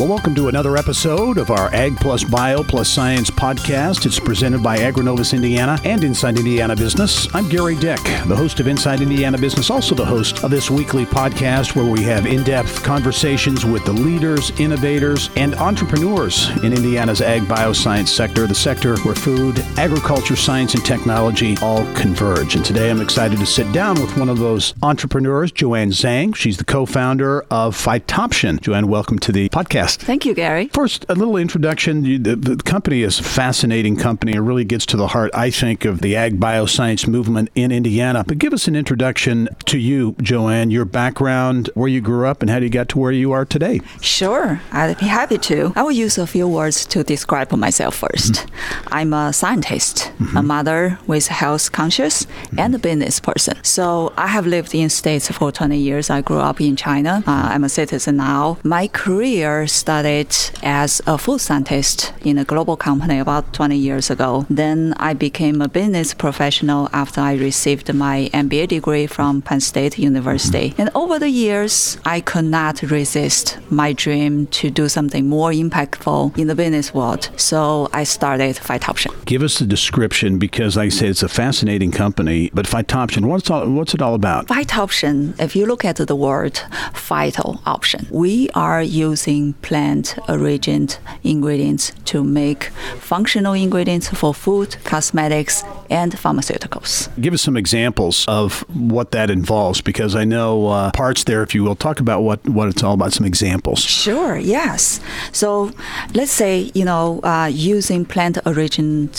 Well, welcome to another episode of our Ag Plus Bio Plus Science podcast. It's presented by AgriNovus Indiana and Inside Indiana Business. I'm Gerry Dick, the host of Inside Indiana Business, also the host of this weekly podcast where we have in depth conversations with the leaders, innovators, and entrepreneurs in Indiana's ag bioscience sector, the sector where food, agriculture, science, and technology all converge. And today I'm excited to sit down with one of those entrepreneurs, Joanne Zhang. She's the co founder of Phytoption. Joanne, welcome to the podcast. Thank you, Gerry. First, a little introduction. The, the, company is a fascinating company. It really gets to the heart, I think, of the ag bioscience movement in Indiana. But give us an introduction to you, Joanne, your background, where you grew up, and how you got to where you are today. Sure, I'd be happy to. I will use a few words to describe myself 1st mm-hmm. I'm a scientist, mm-hmm. a mother with health conscious, mm-hmm. and a business person. So I have lived in States for 20 years. I grew up in China. Uh, I'm a citizen now. My career started as a food scientist in a global company about 20 years ago. Then I became a business professional after I received my MBA degree from Penn State University. And over the years, I could not resist my dream to do something more impactful in the business world. So I started Phytoption. Give us the description because, like I said, it's a fascinating company. But Phytoption, what's, all, what's it all about? Phytoption, if you look at the word phyto option, we are using plant origin ingredients to make functional ingredients for food, cosmetics, and pharmaceuticals. Give us some examples of what that involves because I know uh, parts there, if you will. Talk about what, what it's all about, some examples. Sure, yes. So let's say, you know, uh, using plant origin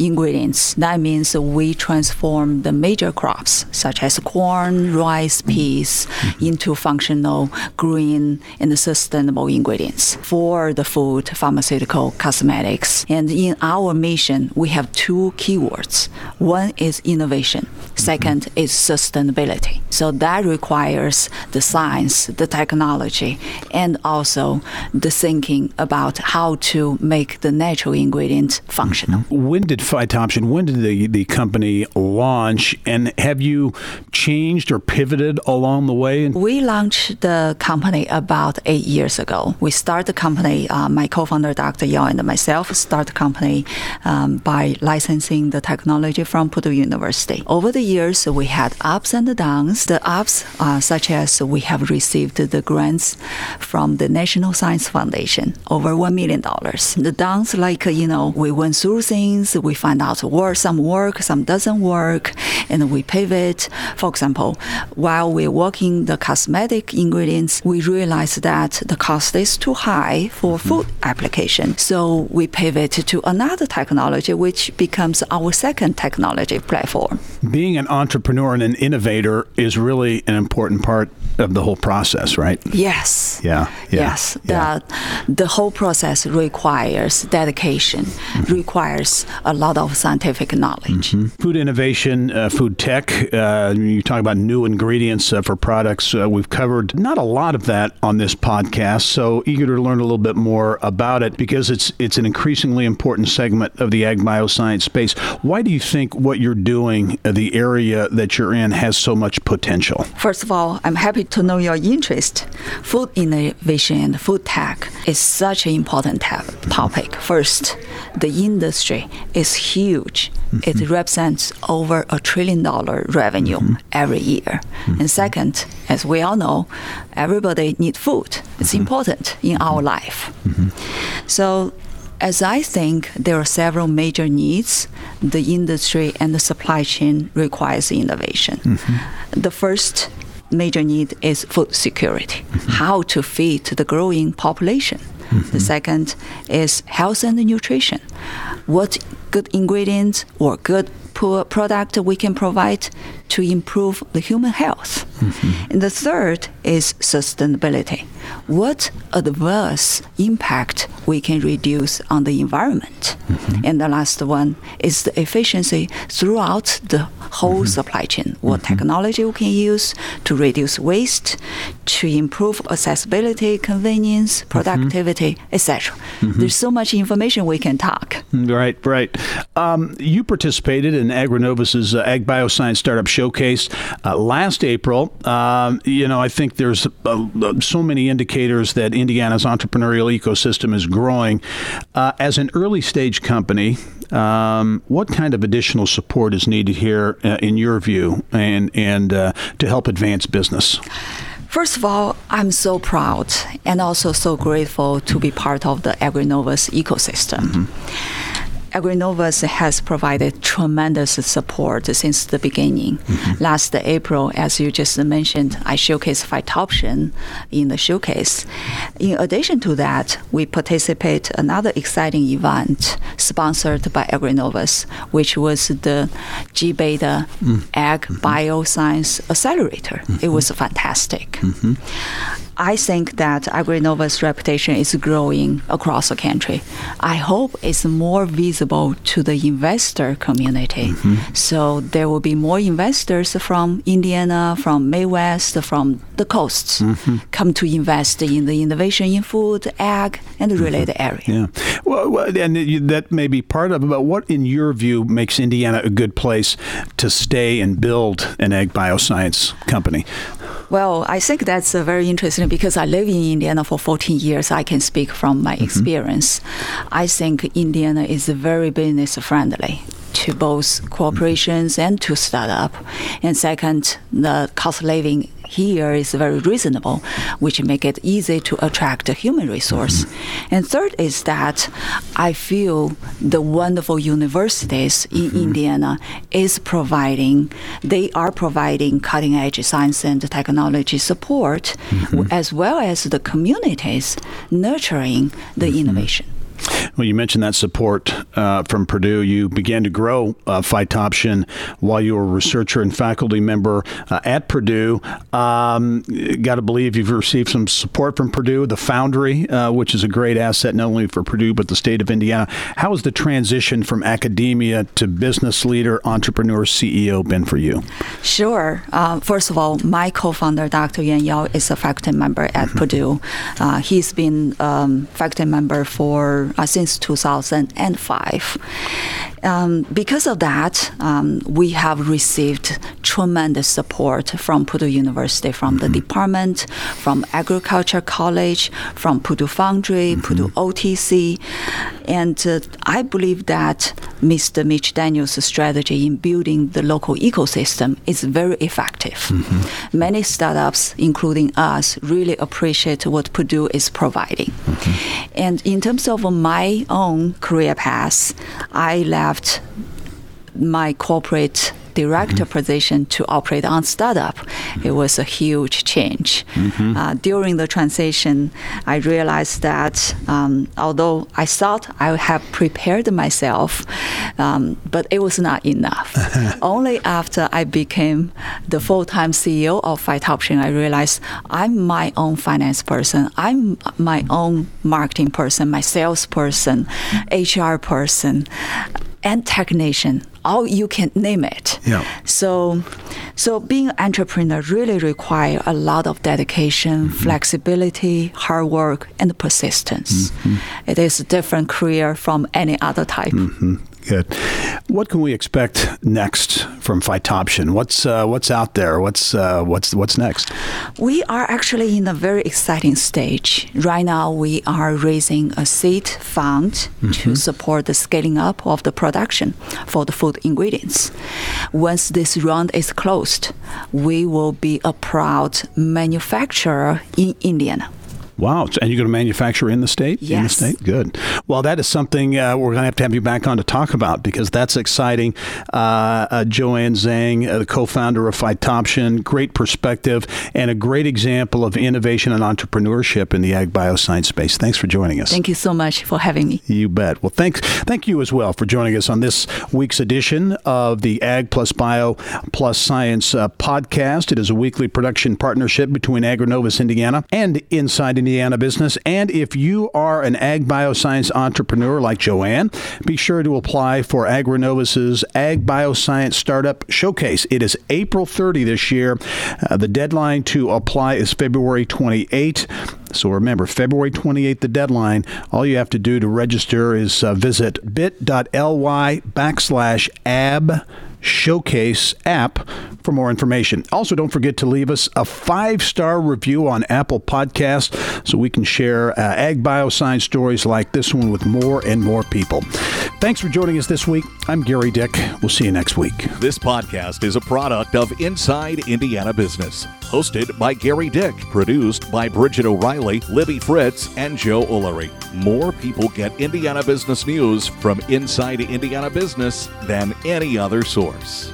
ingredients, that means we transform the major crops such as corn, rice, peas mm-hmm. into functional, green, and sustainable ingredients for the food, pharmaceutical, cosmetics. And in our mission, we have two keywords. One is innovation. Second mm-hmm. is sustainability. So that requires the science, the technology, and also the thinking about how to make the natural ingredients functional. Mm-hmm. When did Phytoption, when did the, the company launch, and have you changed or pivoted along the way? We launched the company about eight years ago. We started the company, uh, my co-founder, Dr. Yao, and myself, started the company um, by licensing the technology from Purdue University. Over the years, we had ups and downs. The ups, uh, such as we have received the grants from the National Science Foundation, over $1 million. The downs, like, you know, we went through things, we find out where some work, some doesn't work, and we pivot. For example, while we're working the cosmetic ingredients, we realize that the cost is too high for mm-hmm. food application. So we pivot to another technology, which becomes our second technology platform. Being an entrepreneur and an innovator is really an important part of the whole process, right? Yes. Yeah. yeah yes. Yeah. The, the whole process requires dedication, mm-hmm. requires a lot of scientific knowledge. Mm-hmm. Food innovation, uh, food tech, uh, you talk about new ingredients uh, for products. Uh, we've covered not a lot of that on this podcast, so eager to learn a little bit more about it because it's it's an increasingly important segment of the ag bioscience space. Why do you think what you're doing, uh, the area that you're in, has so much potential? First of all, I'm happy to know your interest. Food innovation and food tech is such an important topic. First, the industry is huge. Mm-hmm. It represents over a trillion dollar revenue mm-hmm. every year. Mm-hmm. And second, as we all know, everybody needs food. It's mm-hmm. important in our life. Mm-hmm. So as I think there are several major needs, the industry and the supply chain requires innovation. Mm-hmm. The first major need is food security, mm-hmm. how to feed the growing population. Mm-hmm. The second is health and nutrition. What good ingredients or good product we can provide to improve the human health. Mm-hmm. And the third is sustainability. What adverse impact we can reduce on the environment? Mm-hmm. And the last one is the efficiency throughout the whole mm-hmm. supply chain. What mm-hmm. technology we can use to reduce waste, to improve accessibility, convenience, mm-hmm. productivity, etc. There's so much information we can talk. Right, right. Um, you participated in AgriNovus's uh, Ag Bioscience Startup Showcase uh, last April. Um, you know, I think there's uh, so many indicators that Indiana's entrepreneurial ecosystem is growing. Uh, as an early stage company, um, what kind of additional support is needed here, uh, in your view, and and uh, to help advance business? First of all, I'm so proud and also so grateful to be part of the AgriNovus ecosystem. Mm-hmm. AgriNovus has provided tremendous support since the beginning. Mm-hmm. Last April, as you just mentioned, I showcased Phytoption in the showcase. In addition to that, we participate another exciting event sponsored by AgriNovus, which was the gBETA mm-hmm. Ag Bioscience Accelerator. Mm-hmm. It was fantastic. Mm-hmm. I think that AgriNovus reputation is growing across the country. I hope it's more visible to the investor community. Mm-hmm. So there will be more investors from Indiana, from Midwest, from the coasts mm-hmm. come to invest in the innovation in food, ag, and the mm-hmm. related area. Yeah. Well, and that may be part of it, but what, in your view, makes Indiana a good place to stay and build an ag bioscience company? Well, I think that's uh, very interesting because I live in Indiana for 14 years. I can speak from my mm-hmm. experience. I think Indiana is very business friendly to both corporations and to startup. And second, the cost living here is very reasonable, which make it easy to attract a human resource. Mm-hmm. And third is that I feel the wonderful universities in mm-hmm. Indiana is providing, they are providing cutting edge science and technology support, mm-hmm. as well as the communities nurturing the mm-hmm. innovation. Well, you mentioned that support uh, from Purdue. You began to grow uh, Phytoption while you were a researcher and faculty member uh, at Purdue. Um, Got to believe you've received some support from Purdue, the Foundry, uh, which is a great asset not only for Purdue but the state of Indiana. How has the transition from academia to business leader, entrepreneur, CEO been for you? Sure. Uh, first of all, my co-founder, Dr. Yuan Yao, is a faculty member at mm-hmm. Purdue. Uh, he's been um, faculty member for uh, since 2005. Um, because of that, um, we have received tremendous support from Purdue University, from mm-hmm. the department, from Agriculture College, from Purdue Foundry, mm-hmm. Purdue OTC. And uh, I believe that Mr. Mitch Daniels' strategy in building the local ecosystem is very effective. Mm-hmm. Many startups, including us, really appreciate what Purdue is providing. Mm-hmm. And in terms of my own career path, I left my corporate director mm-hmm. position to operate on startup. Mm-hmm. It was a huge change. Mm-hmm. Uh, during the transition, I realized that um, although I thought I have prepared myself, um, but it was not enough. Only after I became the full-time CEO of Phytoption, I realized I'm my own finance person. I'm my own marketing person, my sales person, HR person and technician, all you can name it. Yeah. So, so being an entrepreneur really require a lot of dedication, mm-hmm. flexibility, hard work, and persistence. Mm-hmm. It is a different career from any other type. Mm-hmm. Good. What can we expect next from Phytoption? What's uh, what's out there? What's uh, what's what's next? We are actually in a very exciting stage. Right now, we are raising a seed fund mm-hmm. to support the scaling up of the production for the food ingredients. Once this round is closed, we will be a proud manufacturer in Indiana. Wow. And you're going to manufacture in the state? Yes. In the state? Good. Well, that is something uh, we're going to have to have you back on to talk about because that's exciting. Uh, uh, Joanne Zhang, uh, the co founder of Phytoption, great perspective and a great example of innovation and entrepreneurship in the ag bioscience space. Thanks for joining us. Thank you so much for having me. You bet. Well, thanks. Thank you as well for joining us on this week's edition of the Ag Plus Bio Plus Science uh, podcast. It is a weekly production partnership between AgriNovus Indiana and Inside Indiana. Indiana business. And if you are an ag bioscience entrepreneur like Joanne, be sure to apply for AgriNovus's Ag Bioscience Startup Showcase. It is April 30 this year. Uh, the deadline to apply is February 28. So remember, February 28th, the deadline. All you have to do to register is uh, visit bit.ly backslash ab Showcase app for more information. Also, don't forget to leave us a five star review on Apple Podcast so we can share uh, ag bioscience stories like this one with more and more people. Thanks for joining us this week. I'm Gerry Dick. We'll see you next week. This podcast is a product of Inside Indiana Business, hosted by Gerry Dick, produced by Bridget O'Reilly, Libby Fritz, and Joe Ullery. More people get Indiana business news from Inside Indiana Business than any other source.